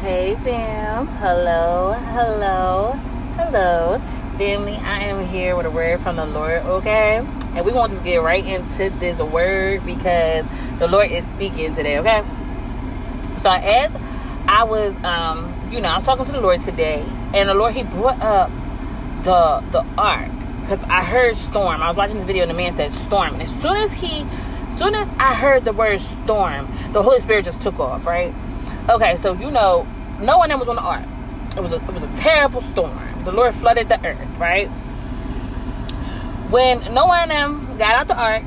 Hey fam, hello, hello, hello. Family, I am here with a word from the Lord, okay? And we want to get right into this word because the Lord is speaking today, okay? So as I was um, you know, I was talking to the Lord today, and the Lord he brought up the the ark. Because I heard storm. I was watching this video and the man said storm. And as soon as he as soon as I heard the word storm, the Holy Spirit just took off, right? Okay, so you know, no one was on the ark. It was a it was a terrible storm. The Lord flooded the earth, right? When Noah and them got out the ark,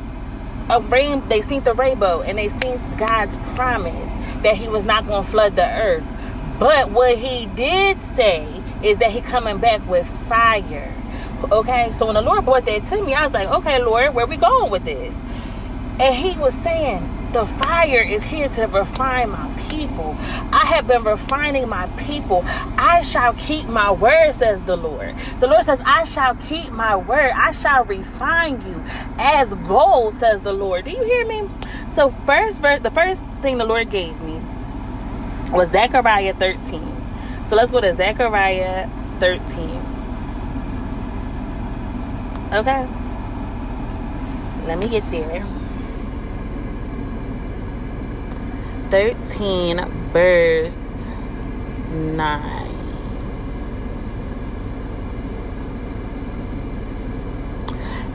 a rain they seen the rainbow and they seen God's promise that He was not going to flood the earth. But what He did say is that He coming back with fire. Okay, so when the Lord brought that to me, I was like, okay, Lord, where we going with this? And He was saying the fire is here to refine my people. I have been refining my people. I shall keep my word, says the Lord. The Lord says, I shall keep my word. I shall refine you as gold, says the Lord. Do you hear me? So, first verse, the first thing the Lord gave me was Zechariah 13. So let's go to Zechariah 13. Okay. Let me get there. 13, verse 9.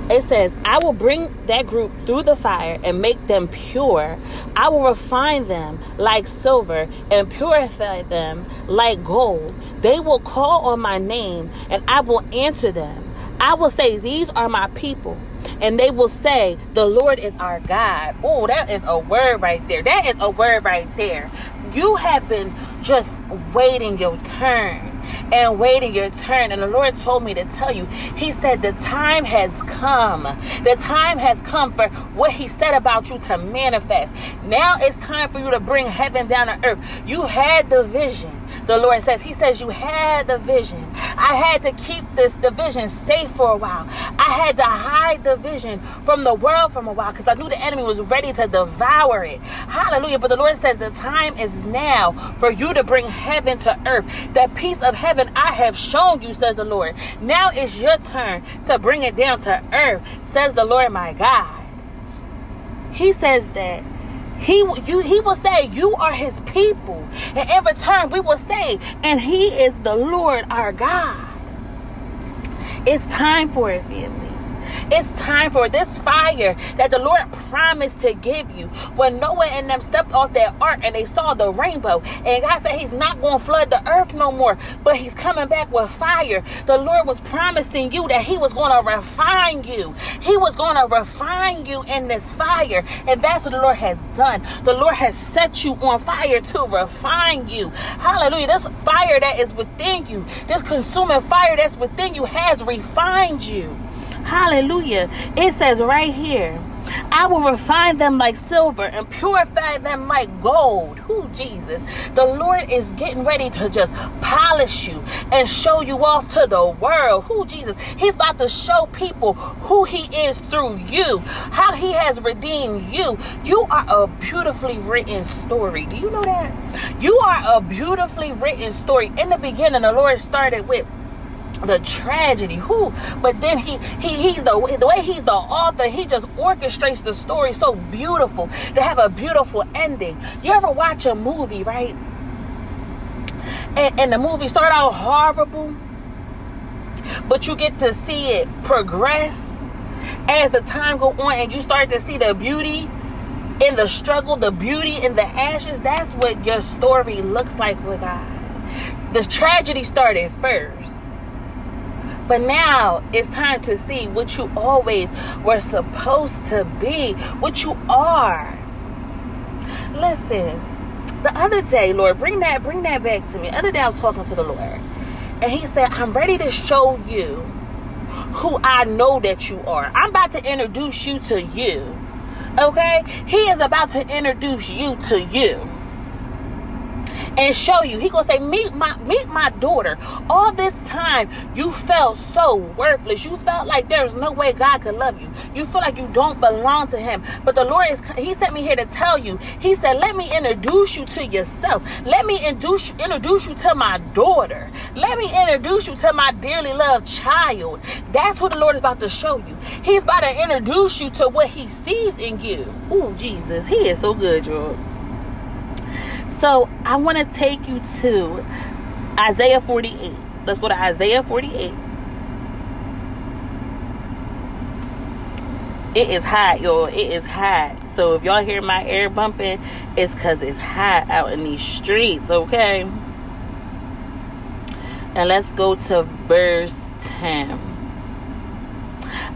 It says, I will bring that group through the fire and make them pure. I will refine them like silver and purify them like gold. They will call on my name and I will answer them. I will say, These are my people and they will say, The Lord is our God. Oh, that is a word right there. That is a word right there. You have been just waiting your turn and waiting your turn. And the Lord told me to tell you, He said, The time has come. The time has come for what He said about you to manifest. Now it's time for you to bring heaven down to earth. You had the vision the Lord says. He says, You had the vision. I had to keep this the vision safe for a while. I had to hide the vision from the world from a while because I knew the enemy was ready to devour it. Hallelujah. But the Lord says the time is now for you to bring heaven to earth. The peace of heaven I have shown you, says the Lord. Now it's your turn to bring it down to earth, says the Lord my God. He says that he you he will say you are his people and in return we will say and he is the lord our god it's time for it family it's time for this fire that the Lord promised to give you. When Noah and them stepped off that ark and they saw the rainbow, and God said He's not going to flood the earth no more, but He's coming back with fire. The Lord was promising you that He was going to refine you. He was going to refine you in this fire, and that's what the Lord has done. The Lord has set you on fire to refine you. Hallelujah. This fire that is within you, this consuming fire that's within you, has refined you. Hallelujah. It says right here, I will refine them like silver and purify them like gold. Who Jesus? The Lord is getting ready to just polish you and show you off to the world. Who Jesus? He's about to show people who he is through you, how he has redeemed you. You are a beautifully written story. Do you know that? You are a beautifully written story. In the beginning, the Lord started with the tragedy who but then he he he's the the way he's the author he just orchestrates the story so beautiful to have a beautiful ending. You ever watch a movie right? And, and the movie start out horrible but you get to see it progress. As the time go on and you start to see the beauty in the struggle the beauty in the ashes that's what your story looks like with god. The tragedy started first but now it's time to see what you always were supposed to be, what you are. Listen, the other day, Lord, bring that, bring that back to me. The other day I was talking to the Lord, and He said, I'm ready to show you who I know that you are. I'm about to introduce you to you. Okay? He is about to introduce you to you. And show you. He gonna say, meet my meet my daughter. All this time you felt so worthless. You felt like there's no way God could love you. You feel like you don't belong to him. But the Lord is he sent me here to tell you. He said, Let me introduce you to yourself. Let me introduce introduce you to my daughter. Let me introduce you to my dearly loved child. That's what the Lord is about to show you. He's about to introduce you to what he sees in you. Oh, Jesus. He is so good, y'all. So I want to take you to Isaiah 48. Let's go to Isaiah 48. It is hot, y'all. It is hot. So if y'all hear my air bumping, it's because it's hot out in these streets, okay? And let's go to verse 10.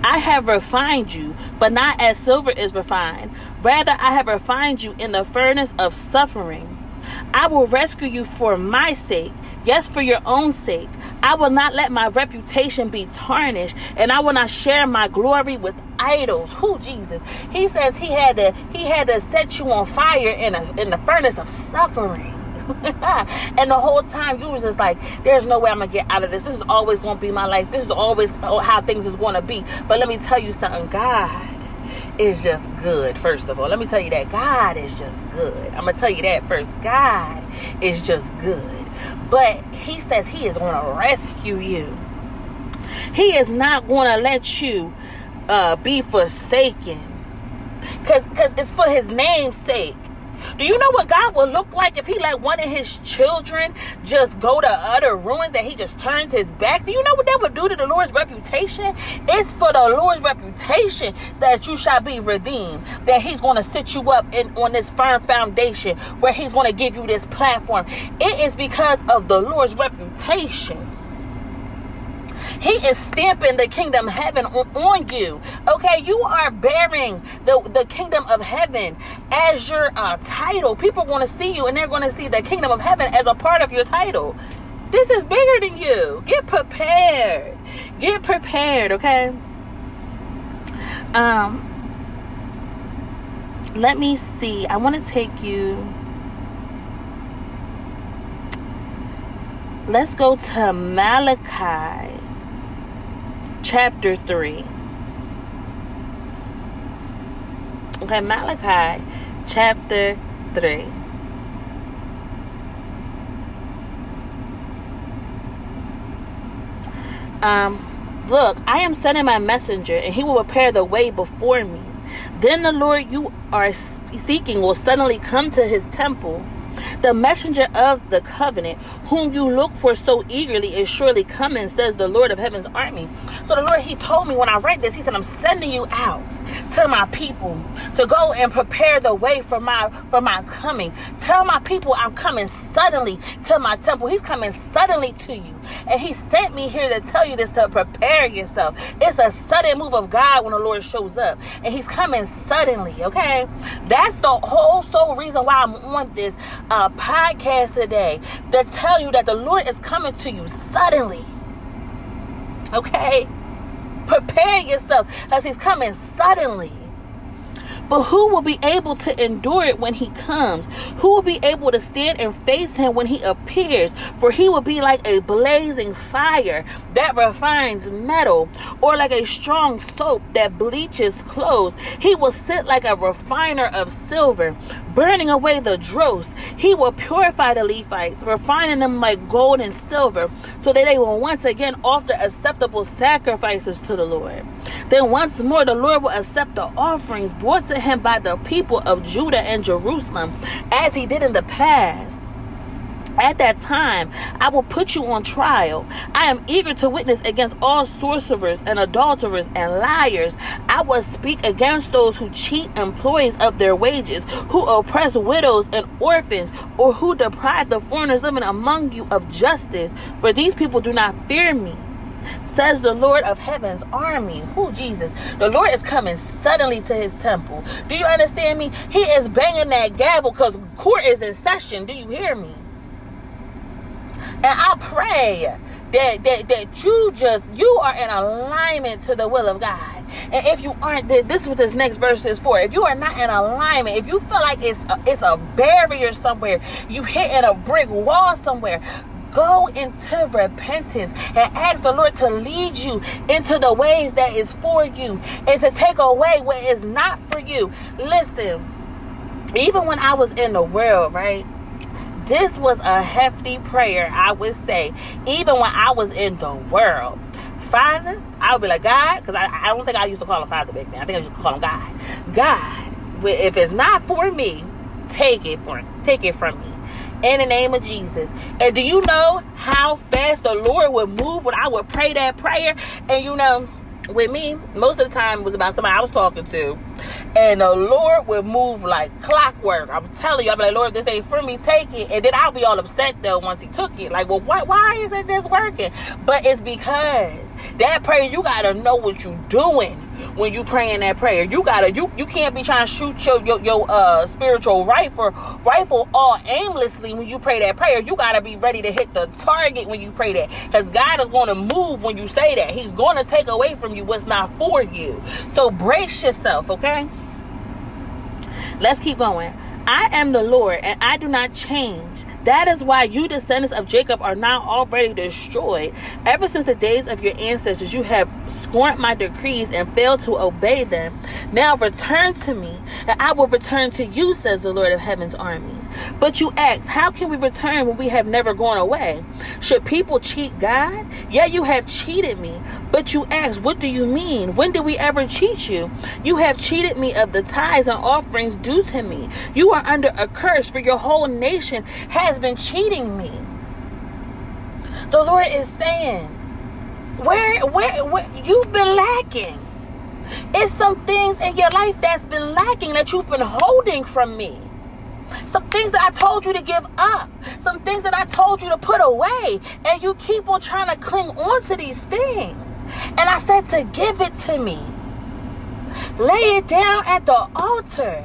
I have refined you, but not as silver is refined. Rather, I have refined you in the furnace of suffering. I will rescue you for my sake, yes, for your own sake. I will not let my reputation be tarnished, and I will not share my glory with idols. Who Jesus? He says he had to he had to set you on fire in a in the furnace of suffering. and the whole time you was just like, there's no way I'm gonna get out of this. This is always gonna be my life. This is always how things is gonna be. But let me tell you something, God is just good, first of all. Let me tell you that God is just good. I'm going to tell you that first. God is just good. But He says He is going to rescue you, He is not going to let you uh, be forsaken. Because it's for His name's sake. Do you know what God would look like if he let one of his children just go to utter ruins that he just turns his back? Do you know what that would do to the Lord's reputation? It's for the Lord's reputation that you shall be redeemed. That he's going to set you up in on this firm foundation where he's going to give you this platform. It is because of the Lord's reputation. He is stamping the kingdom heaven on, on you. Okay, you are bearing the, the kingdom of heaven as your uh, title. People want to see you and they're going to see the kingdom of heaven as a part of your title. This is bigger than you. Get prepared. Get prepared, okay? Um let me see. I want to take you Let's go to Malachi chapter 3. Okay, Malachi chapter 3. Um, look, I am sending my messenger, and he will prepare the way before me. Then the Lord you are seeking will suddenly come to his temple the messenger of the covenant, whom you look for so eagerly, is surely coming, says the Lord of heaven's army. So the Lord, He told me when I read this, He said, I'm sending you out to my people to go and prepare the way for my for my coming. Tell my people I'm coming suddenly to my temple. He's coming suddenly to you. And he sent me here to tell you this to prepare yourself. It's a sudden move of God when the Lord shows up. And he's coming suddenly, okay? That's the whole sole reason why I'm on this uh, podcast today. that tell you that the Lord is coming to you suddenly. Okay? Prepare yourself as he's coming suddenly. But who will be able to endure it when he comes? Who will be able to stand and face him when he appears? For he will be like a blazing fire that refines metal, or like a strong soap that bleaches clothes. He will sit like a refiner of silver, burning away the dross. He will purify the Levites, refining them like gold and silver, so that they will once again offer acceptable sacrifices to the Lord. Then once more the Lord will accept the offerings brought to him by the people of Judah and Jerusalem, as he did in the past. At that time, I will put you on trial. I am eager to witness against all sorcerers and adulterers and liars. I will speak against those who cheat employees of their wages, who oppress widows and orphans, or who deprive the foreigners living among you of justice. For these people do not fear me says the Lord of heaven's army. Who Jesus? The Lord is coming suddenly to his temple. Do you understand me? He is banging that gavel because court is in session. Do you hear me? And I pray that, that that you just you are in alignment to the will of God And if you aren't, this is what this next verse is for. If you are not in alignment, if you feel like it's a, it's a barrier somewhere, you hitting a brick wall somewhere, go into repentance and ask the Lord to lead you into the ways that is for you and to take away what is not for you. Listen, even when I was in the world, right? This was a hefty prayer, I would say, even when I was in the world. Father, I would be like, God, because I, I don't think I used to call him Father back then. I think I used to call him God. God, if it's not for me, take it for take it from me in the name of Jesus. And do you know how fast the Lord would move when I would pray that prayer? And you know, with me, most of the time it was about somebody I was talking to. And the Lord would move like clockwork. I'm telling you, I'm like, Lord, this ain't for me, take it. And then I'll be all upset though once he took it. Like, well, why, why isn't this working? But it's because that prayer, you gotta know what you're doing when you praying that prayer. You gotta you you can't be trying to shoot your your, your uh spiritual rifle rifle all aimlessly when you pray that prayer. You gotta be ready to hit the target when you pray that. Because God is gonna move when you say that. He's gonna take away from you what's not for you. So brace yourself, okay? Let's keep going. I am the Lord and I do not change. That is why you descendants of Jacob are now already destroyed. Ever since the days of your ancestors, you have scorned my decrees and failed to obey them. Now return to me, and I will return to you, says the Lord of heaven's armies. But you ask, How can we return when we have never gone away? Should people cheat God? Yeah, you have cheated me. But you ask, What do you mean? When did we ever cheat you? You have cheated me of the tithes and offerings due to me. You are under a curse, for your whole nation has been cheating me. The Lord is saying, where, where, where you've been lacking. It's some things in your life that's been lacking that you've been holding from me. Some things that I told you to give up. Some things that I told you to put away. And you keep on trying to cling on to these things. And I said to give it to me. Lay it down at the altar.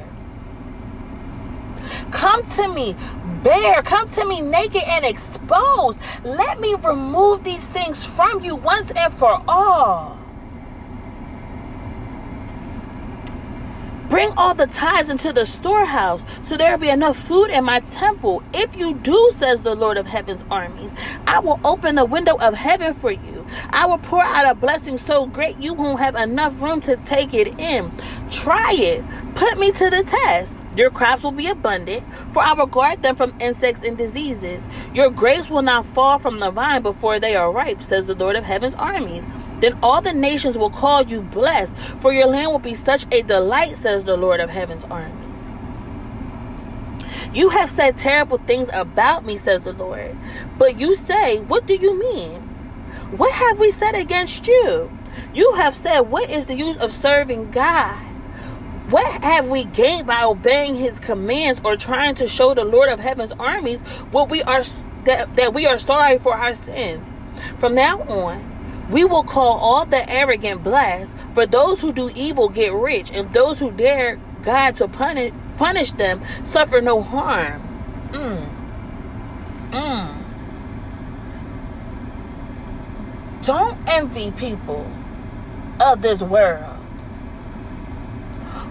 Come to me bare. Come to me naked and exposed. Let me remove these things from you once and for all. Bring all the tithes into the storehouse, so there will be enough food in my temple. If you do, says the Lord of heaven's armies, I will open the window of heaven for you. I will pour out a blessing so great you won't have enough room to take it in. Try it. Put me to the test. Your crops will be abundant, for I will guard them from insects and diseases. Your grapes will not fall from the vine before they are ripe, says the Lord of heaven's armies. Then all the nations will call you blessed, for your land will be such a delight, says the Lord of heaven's armies. You have said terrible things about me, says the Lord. But you say, What do you mean? What have we said against you? You have said, What is the use of serving God? What have we gained by obeying his commands or trying to show the Lord of heaven's armies what we are that, that we are sorry for our sins? From now on, we will call all the arrogant blessed, for those who do evil get rich, and those who dare God to punish punish them suffer no harm. Mm. Mm. Don't envy people of this world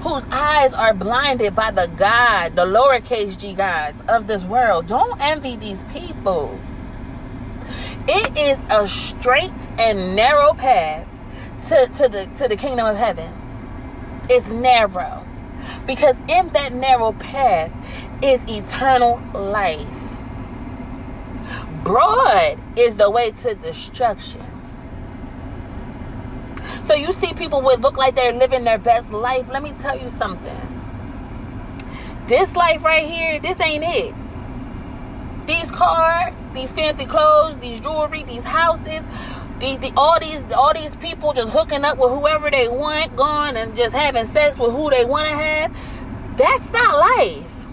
whose eyes are blinded by the God, the lowercase g gods of this world. Don't envy these people. It is a straight and narrow path to, to the to the kingdom of heaven. It's narrow. Because in that narrow path is eternal life. Broad is the way to destruction. So you see people would look like they're living their best life. Let me tell you something. This life right here, this ain't it. These cars, these fancy clothes, these jewelry, these houses, the, the, all these all these people just hooking up with whoever they want, going and just having sex with who they want to have. That's not life.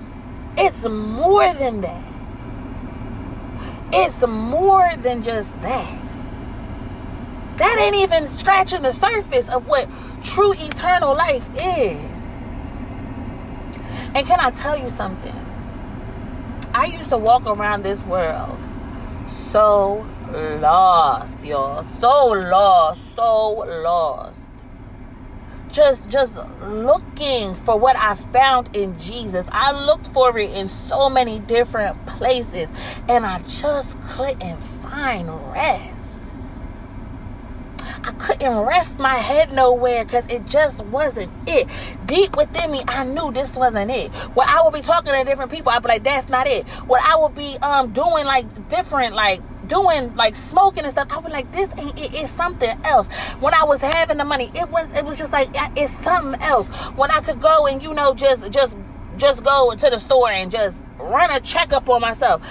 It's more than that. It's more than just that. That ain't even scratching the surface of what true eternal life is. And can I tell you something? I used to walk around this world so lost, y'all. So lost, so lost. just just looking for what I found in Jesus. I looked for it in so many different places and I just couldn't find rest. I couldn't rest my head nowhere because it just wasn't it. Deep within me, I knew this wasn't it. When I would be talking to different people, I'd be like, that's not it. What I would be um doing like different, like doing like smoking and stuff, I was like, this ain't it, it's something else. When I was having the money, it was it was just like it's something else. When I could go and you know just just just go to the store and just run a checkup on myself,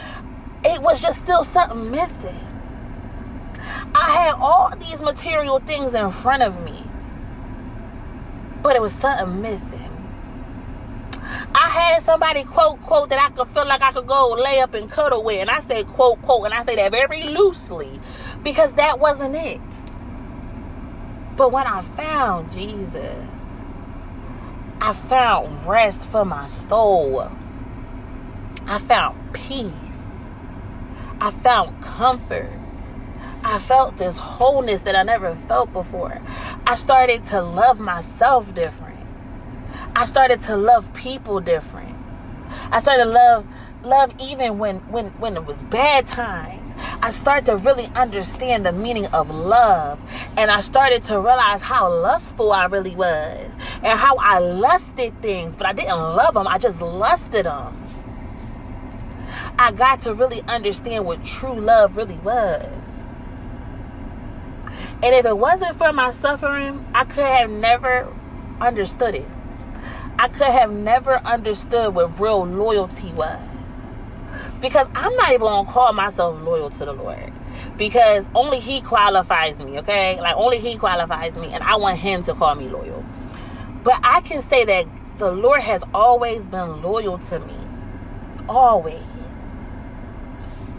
it was just still something missing. I had all these material things in front of me, but it was something missing. I had somebody quote quote that I could feel like I could go lay up and cuddle with, and I say quote quote, and I say that very loosely because that wasn't it. But when I found Jesus, I found rest for my soul. I found peace. I found comfort. I felt this wholeness that I never felt before. I started to love myself different. I started to love people different. I started to love love even when when when it was bad times. I started to really understand the meaning of love and I started to realize how lustful I really was and how I lusted things, but I didn't love them. I just lusted them. I got to really understand what true love really was. And if it wasn't for my suffering, I could have never understood it. I could have never understood what real loyalty was. Because I'm not even to call myself loyal to the Lord. Because only He qualifies me, okay? Like, only He qualifies me, and I want Him to call me loyal. But I can say that the Lord has always been loyal to me. Always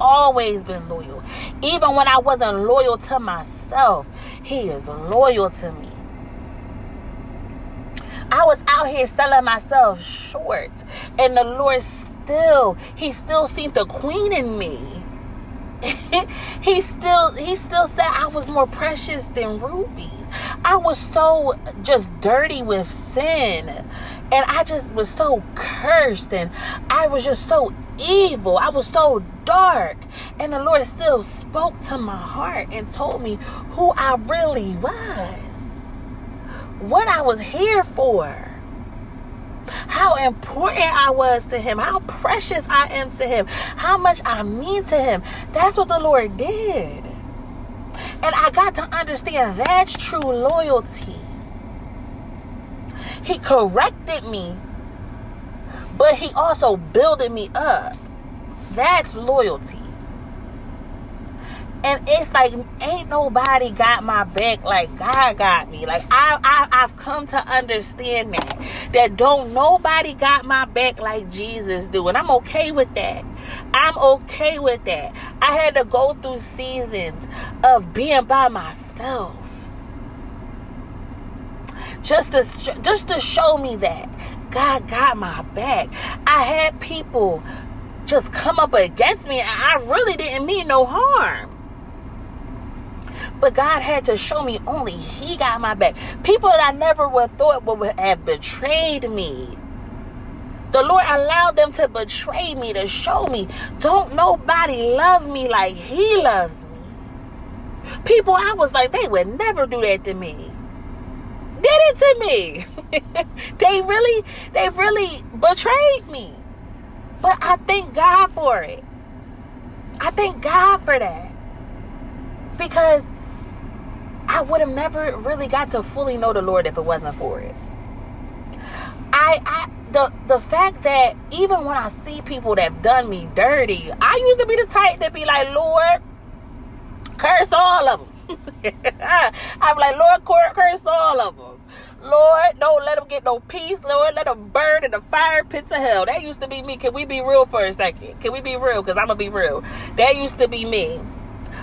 always been loyal. Even when I wasn't loyal to myself, He is loyal to me. I was out here selling myself short, and the Lord still, He still seen the queen in me. he still he still said I was more precious than rubies. I was so just dirty with sin. And I just was so cursed and I was just so evil. I was so dark. And the Lord still spoke to my heart and told me who I really was, what I was here for, how important I was to Him, how precious I am to Him, how much I mean to Him. That's what the Lord did. And I got to understand that's true loyalty. He corrected me but he also building me up. That's loyalty. And it's like ain't nobody got my back like God got me. Like I, I I've come to understand that. That don't nobody got my back like Jesus do. And I'm okay with that. I'm okay with that. I had to go through seasons of being by myself. Just to just to show me that God got my back. I had people just come up against me and I really didn't mean no harm. But God had to show me only He got my back. People that I never would thought would have betrayed me. The Lord allowed them to betray me, to show me, don't nobody love me like He loves me. People, I was like, they would never do that to me did it to me. they really, they really betrayed me. But I thank God for it. I thank God for that. Because I would have never really got to fully know the Lord if it wasn't for it. I, I the the fact that even when I see people that have done me dirty, I used to be the type that be like, Lord, curse all of them. I'm like, Lord, curse all of them. Lord, don't let them get no peace. Lord, let them burn in the fire pits of hell. That used to be me. Can we be real for a second? Can we be real? Because I'm going to be real. That used to be me.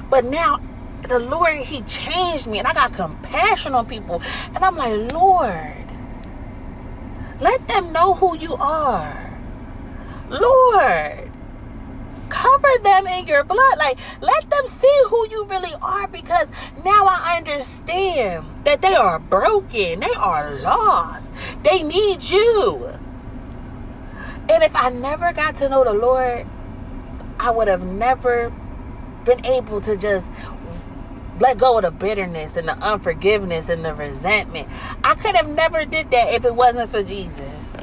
But now, the Lord, He changed me. And I got compassion on people. And I'm like, Lord, let them know who you are. Lord, cover them in your blood. Like, let them see who you really are because now I understand that they are broken, they are lost, they need you. And if I never got to know the Lord, I would have never been able to just let go of the bitterness and the unforgiveness and the resentment. I could have never did that if it wasn't for Jesus.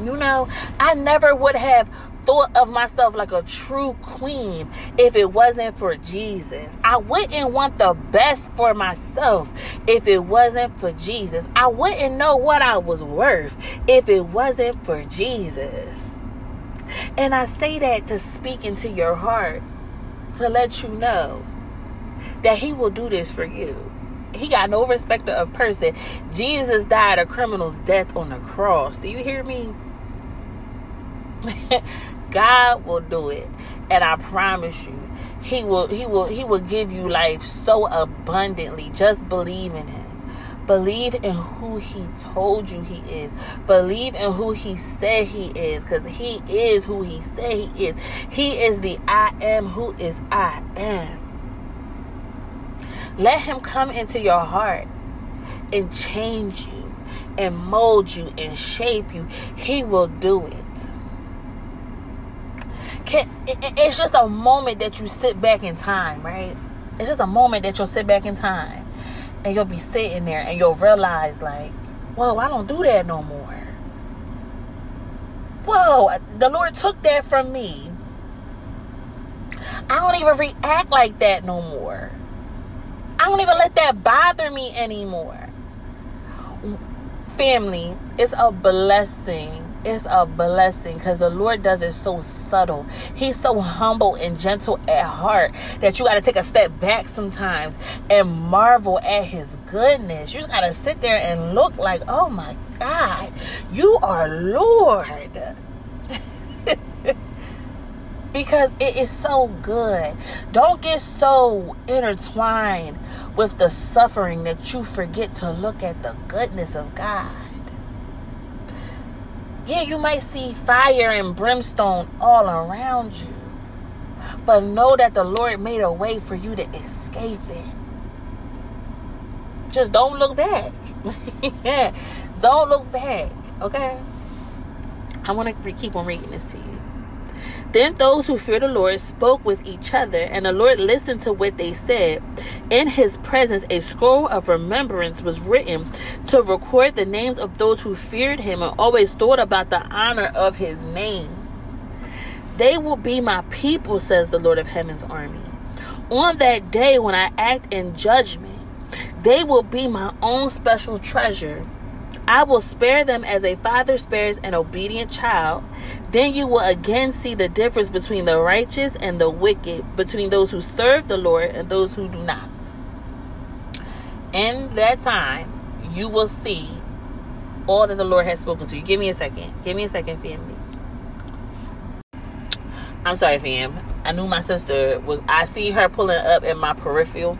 You know, I never would have thought of myself like a true queen if it wasn't for Jesus. I wouldn't want the best for myself if it wasn't for Jesus. I wouldn't know what I was worth if it wasn't for Jesus. And I say that to speak into your heart, to let you know that He will do this for you. He got no respect of person. Jesus died a criminal's death on the cross. Do you hear me? God will do it. And I promise you, He will He will He will give you life so abundantly. Just believe in Him. Believe in who He told you He is. Believe in who He said He is. Because He is who He said He is. He is the I am who is I am. Let Him come into your heart and change you and mold you and shape you. He will do it. Can, it's just a moment that you sit back in time, right? It's just a moment that you'll sit back in time and you'll be sitting there and you'll realize, like, whoa, I don't do that no more. Whoa, the Lord took that from me. I don't even react like that no more. I don't even let that bother me anymore. Family, it's a blessing. It's a blessing because the Lord does it so subtle. He's so humble and gentle at heart that you got to take a step back sometimes and marvel at His goodness. You just got to sit there and look like, oh my God, you are Lord. because it is so good. Don't get so intertwined with the suffering that you forget to look at the goodness of God. Yeah, you might see fire and brimstone all around you, but know that the Lord made a way for you to escape it. Just don't look back. don't look back, okay? I want to keep on reading this to you. Then those who feared the Lord spoke with each other, and the Lord listened to what they said. In his presence, a scroll of remembrance was written to record the names of those who feared him and always thought about the honor of his name. They will be my people, says the Lord of heaven's army. On that day when I act in judgment, they will be my own special treasure I will spare them as a father spares an obedient child. Then you will again see the difference between the righteous and the wicked, between those who serve the Lord and those who do not. In that time, you will see all that the Lord has spoken to you. Give me a second. Give me a second, family. I'm sorry, fam. I knew my sister was. I see her pulling up in my peripheral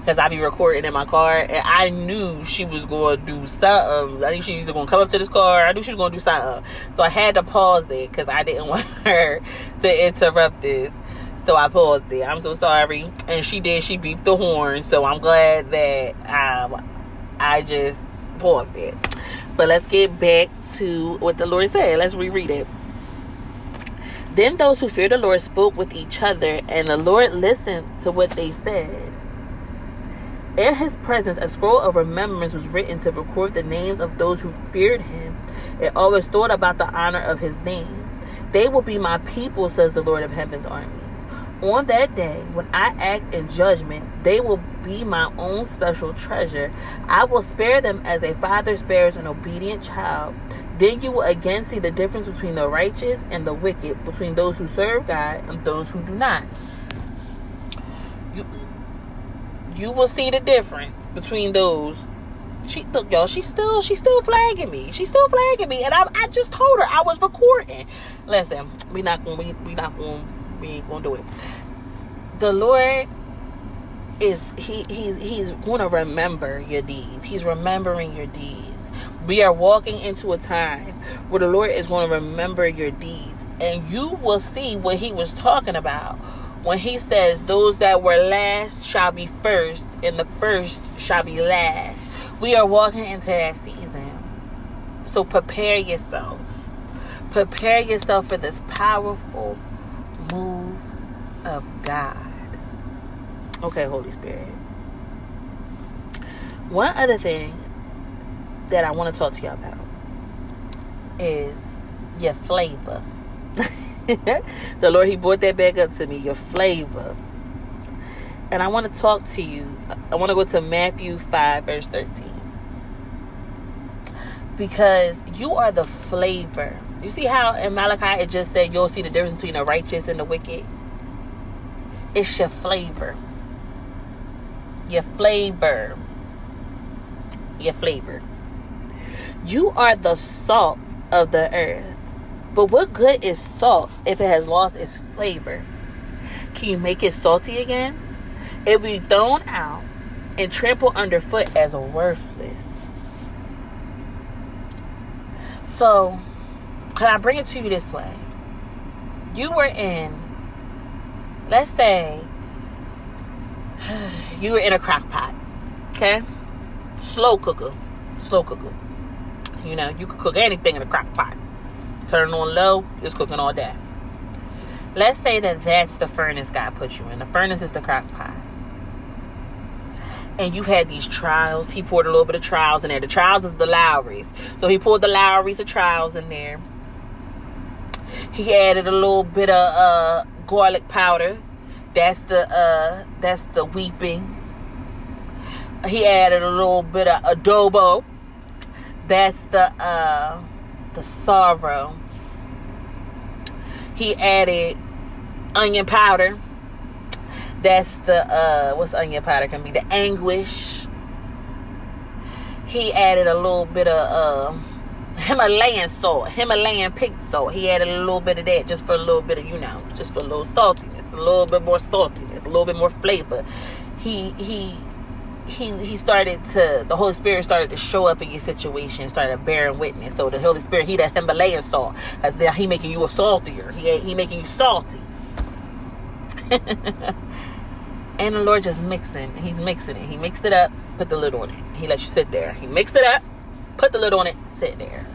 because I be recording in my car, and I knew she was going to do something. I think she was going to come up to this car. I knew she was going to do something, so I had to pause it because I didn't want her to interrupt this. So I paused it. I'm so sorry, and she did. She beeped the horn, so I'm glad that um, I just paused it. But let's get back to what the Lord said. Let's reread it. Then those who feared the Lord spoke with each other, and the Lord listened to what they said. In his presence, a scroll of remembrance was written to record the names of those who feared him and always thought about the honor of his name. They will be my people, says the Lord of heaven's armies. On that day, when I act in judgment, they will be my own special treasure. I will spare them as a father spares an obedient child. Then you will again see the difference between the righteous and the wicked, between those who serve God and those who do not you will see the difference between those. She look, y'all. She's still, she's still flagging me. She's still flagging me, and I, I just told her I was recording. Listen, we not going, we, we not gonna we ain't gonna do it. The Lord is he he's he's to remember your deeds. He's remembering your deeds. We are walking into a time where the Lord is to remember your deeds And you will see what he was talking about when he says, Those that were last shall be first, and the first shall be last. We are walking into that season. So prepare yourself. Prepare yourself for this powerful move of God. Okay, Holy Spirit. One other thing that I want to talk to y'all about is your flavor. the Lord, He brought that back up to me, your flavor. And I want to talk to you. I want to go to Matthew 5, verse 13. Because you are the flavor. You see how in Malachi it just said you'll see the difference between the righteous and the wicked? It's your flavor. Your flavor. Your flavor. You are the salt of the earth. But what good is salt if it has lost its flavor? Can you make it salty again? It will be thrown out and trampled underfoot as worthless. So, can I bring it to you this way? You were in, let's say, you were in a crock pot, okay? Slow cooker, slow cooker. You know, you could cook anything in a crock pot. Turn on low, it's cooking all day. Let's say that that's the furnace God put you in. The furnace is the crock pot. And you've had these trials. He poured a little bit of trials in there. The trials is the Lawry's. So he poured the Lawry's of trials in there. He added a little bit of uh, garlic powder. That's the uh, that's the weeping. He added a little bit of adobo. That's the uh, the sorrow. He added onion powder. That's the uh what's onion powder can be the anguish. He added a little bit of uh, Himalayan salt, Himalayan pink salt. He added a little bit of that just for a little bit of you know, just for a little saltiness, a little bit more saltiness, a little bit more flavor. He he he he started to the Holy Spirit started to show up in your situation, started bearing witness. So the Holy Spirit, he that Himalayan salt, as he making you a saltier. He he making you salty. and the Lord just mixing. He's mixing it. He mixed it up, put the lid on it. He let you sit there. He mixed it up, put the lid on it, sit there.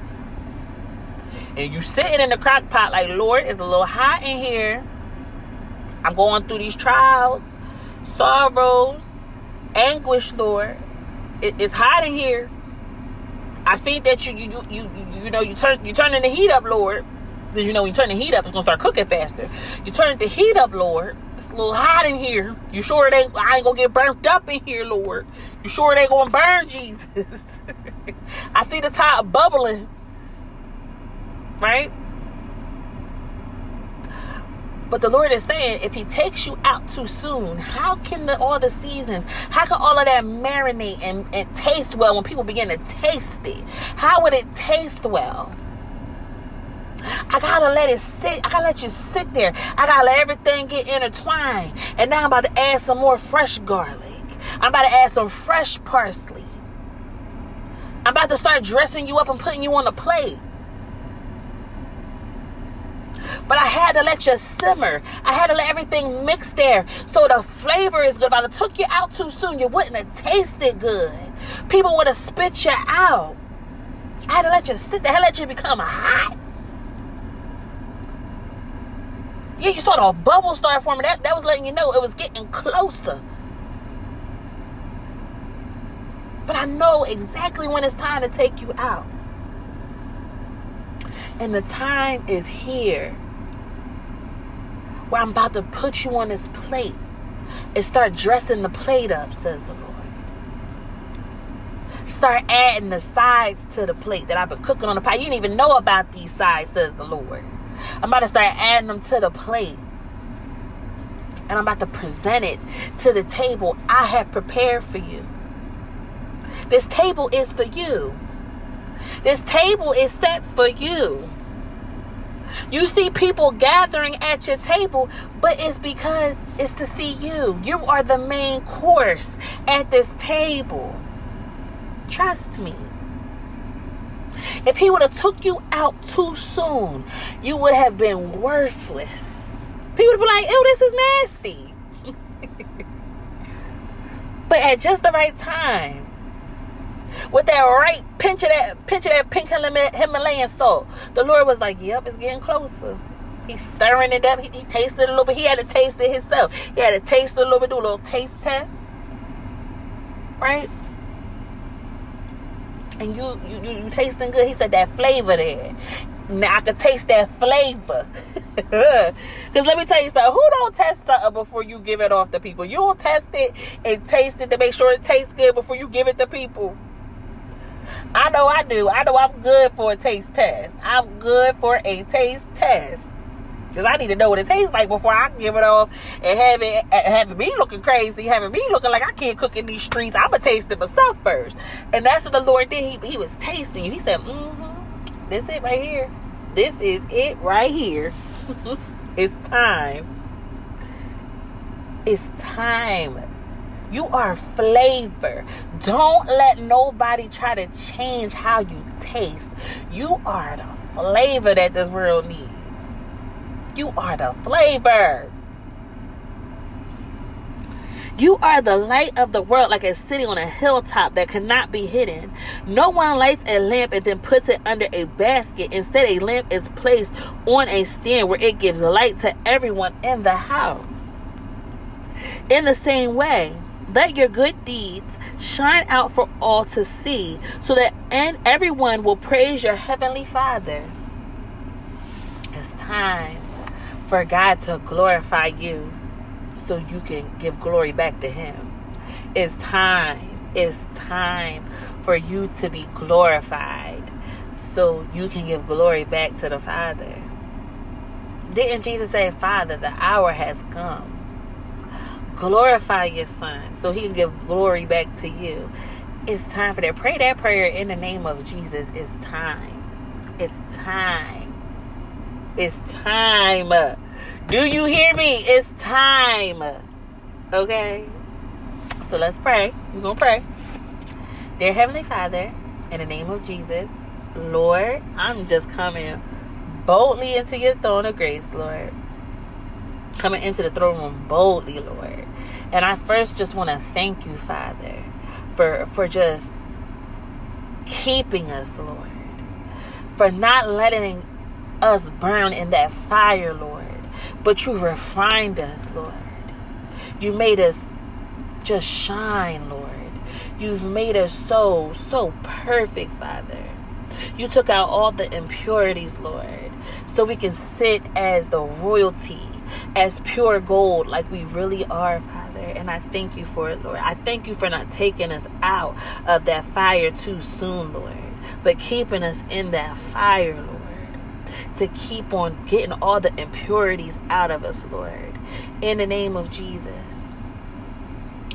And you sitting in the crock pot like, Lord, it's a little hot in here. I'm going through these trials, sorrows, anguish, Lord. It, it's hot in here. I see that you you you you, you know you turn you turning the heat up, Lord. Because you know when you turn the heat up, it's gonna start cooking faster. You turn the heat up, Lord. It's a little hot in here. You sure it ain't I ain't gonna get burnt up in here, Lord. You sure it ain't gonna burn, Jesus. I see the top bubbling. Right? But the Lord is saying, if He takes you out too soon, how can the, all the seasons, how can all of that marinate and, and taste well when people begin to taste it? How would it taste well? I gotta let it sit. I gotta let you sit there. I gotta let everything get intertwined. And now I'm about to add some more fresh garlic. I'm about to add some fresh parsley. I'm about to start dressing you up and putting you on a plate. But I had to let you simmer. I had to let everything mix there so the flavor is good. If I took you out too soon, you wouldn't have tasted good. People would have spit you out. I had to let you sit there. I let you become hot. Yeah, you saw the bubble start forming. That, that was letting you know it was getting closer. But I know exactly when it's time to take you out. And the time is here where I'm about to put you on this plate and start dressing the plate up, says the Lord. Start adding the sides to the plate that I've been cooking on the pot. You didn't even know about these sides, says the Lord. I'm about to start adding them to the plate. And I'm about to present it to the table I have prepared for you. This table is for you. This table is set for you. You see people gathering at your table, but it's because it's to see you. You are the main course at this table. Trust me. If he would have took you out too soon, you would have been worthless. People would be like, ew, this is nasty. but at just the right time, with that right pinch of that pinch of that pink Himalayan salt, the Lord was like, Yep, it's getting closer. He's stirring it up. He, he tasted a little bit. He had to taste it himself. He had to taste a little bit, do a little taste test. Right? and you you you, you tasting good. He said that flavor there. Now I can taste that flavor. Because let me tell you something. Who don't test something before you give it off to people? You don't test it and taste it to make sure it tastes good before you give it to people. I know I do. I know I'm good for a taste test. I'm good for a taste test. Because I need to know what it tastes like before I give it off and have it having me looking crazy, having me looking like I can't cook in these streets. I'ma taste it myself first. And that's what the Lord did. He, he was tasting. He said, mm-hmm. This it right here. This is it right here. it's time. It's time. You are flavor. Don't let nobody try to change how you taste. You are the flavor that this world needs. You are the flavor. You are the light of the world, like a city on a hilltop that cannot be hidden. No one lights a lamp and then puts it under a basket. Instead, a lamp is placed on a stand where it gives light to everyone in the house. In the same way, let your good deeds shine out for all to see, so that and everyone will praise your heavenly Father. It's time for God to glorify you so you can give glory back to Him. It's time. It's time for you to be glorified so you can give glory back to the Father. Didn't Jesus say, Father, the hour has come? Glorify your Son so He can give glory back to you. It's time for that. Pray that prayer in the name of Jesus. It's time. It's time. It's time. Do you hear me? It's time. Okay? So let's pray. We're going to pray. Dear Heavenly Father, in the name of Jesus, Lord, I'm just coming boldly into your throne of grace, Lord. Coming into the throne room boldly, Lord. And I first just want to thank you, Father, for for just keeping us, Lord. For not letting us burn in that fire, Lord. But you refined us, Lord. You made us just shine, Lord. You've made us so, so perfect, Father. You took out all the impurities, Lord, so we can sit as the royalty, as pure gold, like we really are, Father. And I thank you for it, Lord. I thank you for not taking us out of that fire too soon, Lord, but keeping us in that fire, Lord to keep on getting all the impurities out of us, Lord. In the name of Jesus.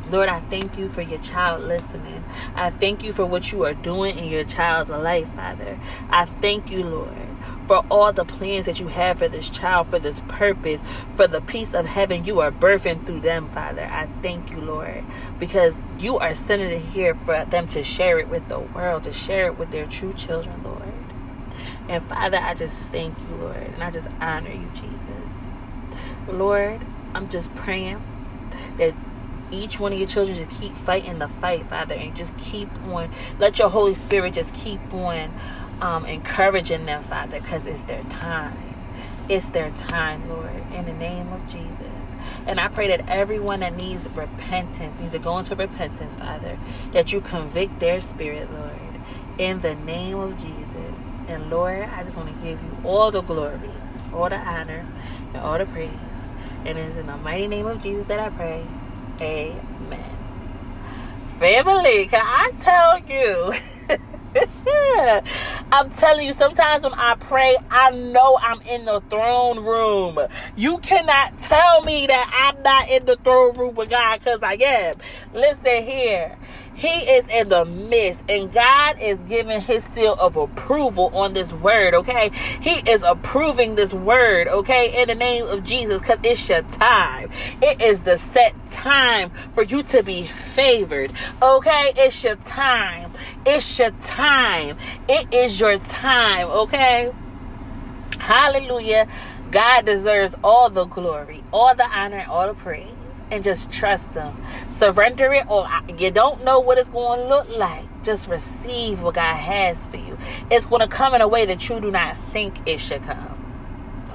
Lord, I thank you for your child listening. I thank you for what you are doing in your child's life, Father. I thank you, Lord, for all the plans that you have for this child, for this purpose, for the peace of heaven you are birthing through them, Father. I thank you, Lord, because you are sending it here for them to share it with the world, to share it with their true children, Lord. And Father, I just thank you, Lord, and I just honor you, Jesus. Lord, I'm just praying that each one of your children just keep fighting the fight, Father, and just keep on. Let your Holy Spirit just keep on um, encouraging them, Father, because it's their time. It's their time, Lord, in the name of Jesus. And I pray that everyone that needs repentance, needs to go into repentance, Father, that you convict their spirit, Lord, in the name of Jesus. And Lord, I just want to give you all the glory, all the honor, and all the praise. And it's in the mighty name of Jesus that I pray. Amen. Family, can I tell you? I'm telling you, sometimes when I pray, I know I'm in the throne room. You cannot tell me that I'm not in the throne room with God because I am. Listen here. He is in the midst, and God is giving his seal of approval on this word, okay? He is approving this word, okay, in the name of Jesus, because it's your time. It is the set time for you to be favored, okay? It's your time. It's your time. It is your time, okay? Hallelujah. God deserves all the glory, all the honor, all the praise. And just trust Him. Surrender it, or you don't know what it's going to look like. Just receive what God has for you. It's going to come in a way that you do not think it should come.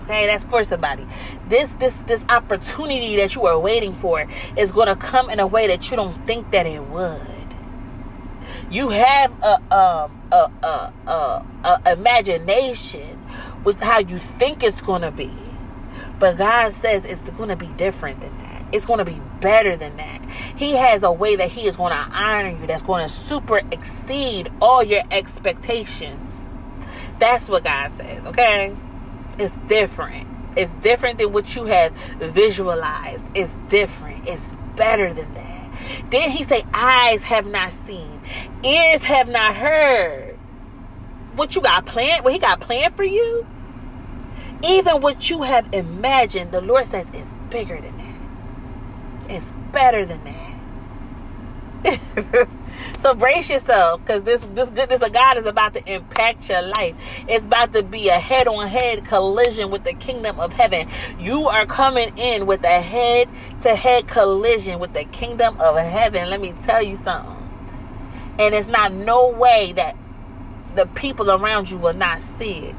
Okay, that's for somebody. This this this opportunity that you are waiting for is going to come in a way that you don't think that it would. You have a um a a, a, a imagination with how you think it's going to be. But God says it's going to be different than that. It's going to be better than that. He has a way that He is going to honor you that's going to super exceed all your expectations. That's what God says, okay? It's different. It's different than what you have visualized. It's different. It's better than that. Then He say, eyes have not seen, ears have not heard. What you got planned? What He got planned for you? Even what you have imagined, the Lord says is bigger than that. It's better than that. so brace yourself because this this goodness of God is about to impact your life. It's about to be a head-on-head collision with the kingdom of heaven. You are coming in with a head-to-head collision with the kingdom of heaven. Let me tell you something. And it's not no way that the people around you will not see it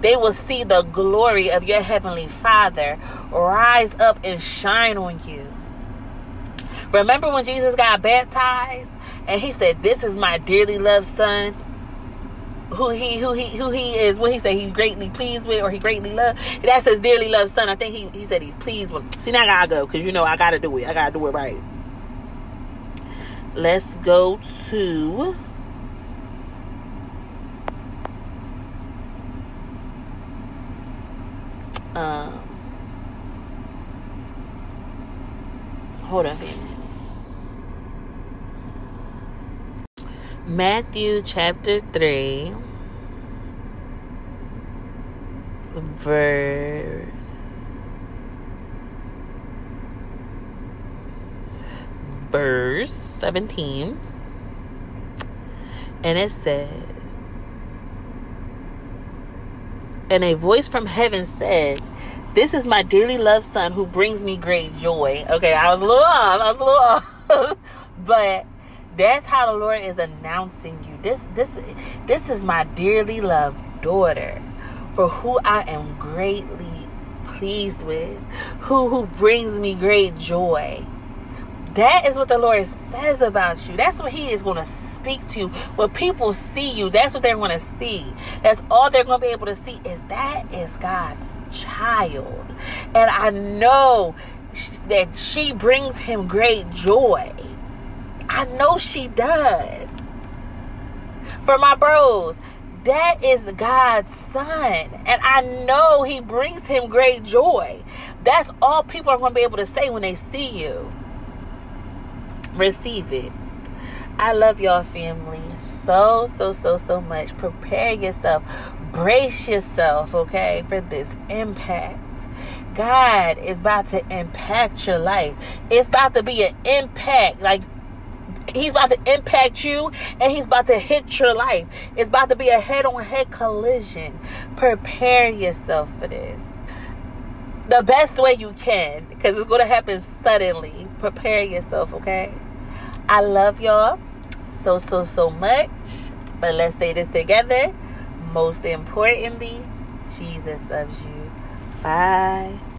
they will see the glory of your heavenly Father rise up and shine on you. Remember when Jesus got baptized and he said, "This is my dearly loved son." Who he who he who he is what he said he's greatly pleased with or he greatly loved. That's his dearly loved son. I think he, he said he's pleased with see now I gotta go because you know I gotta do it. I gotta do it right. Let's go to um, hold on a Matthew chapter 3, verse verse 17 and it says And a voice from heaven said, This is my dearly loved son who brings me great joy. Okay, I was a little off. I was a little off. but that's how the Lord is announcing you. This this this is my dearly loved daughter for who I am greatly pleased with, who who brings me great joy. That is what the Lord says about you. That's what he is going to speak to you, when people see you, that's what they're going to see. That's all they're going to be able to see is that is God's child. And I know that she brings him great joy. I know she does. For my bros, that is God's son. And I know he brings him great joy. That's all people are going to be able to say when they see you. Receive it. I love y'all family so, so, so, so much. Prepare yourself, brace yourself, okay, for this impact. God is about to impact your life. It's about to be an impact. Like, He's about to impact you and He's about to hit your life. It's about to be a head on head collision. Prepare yourself for this the best way you can because it's going to happen suddenly. Prepare yourself, okay? I love y'all so, so, so much. But let's say this together. Most importantly, Jesus loves you. Bye.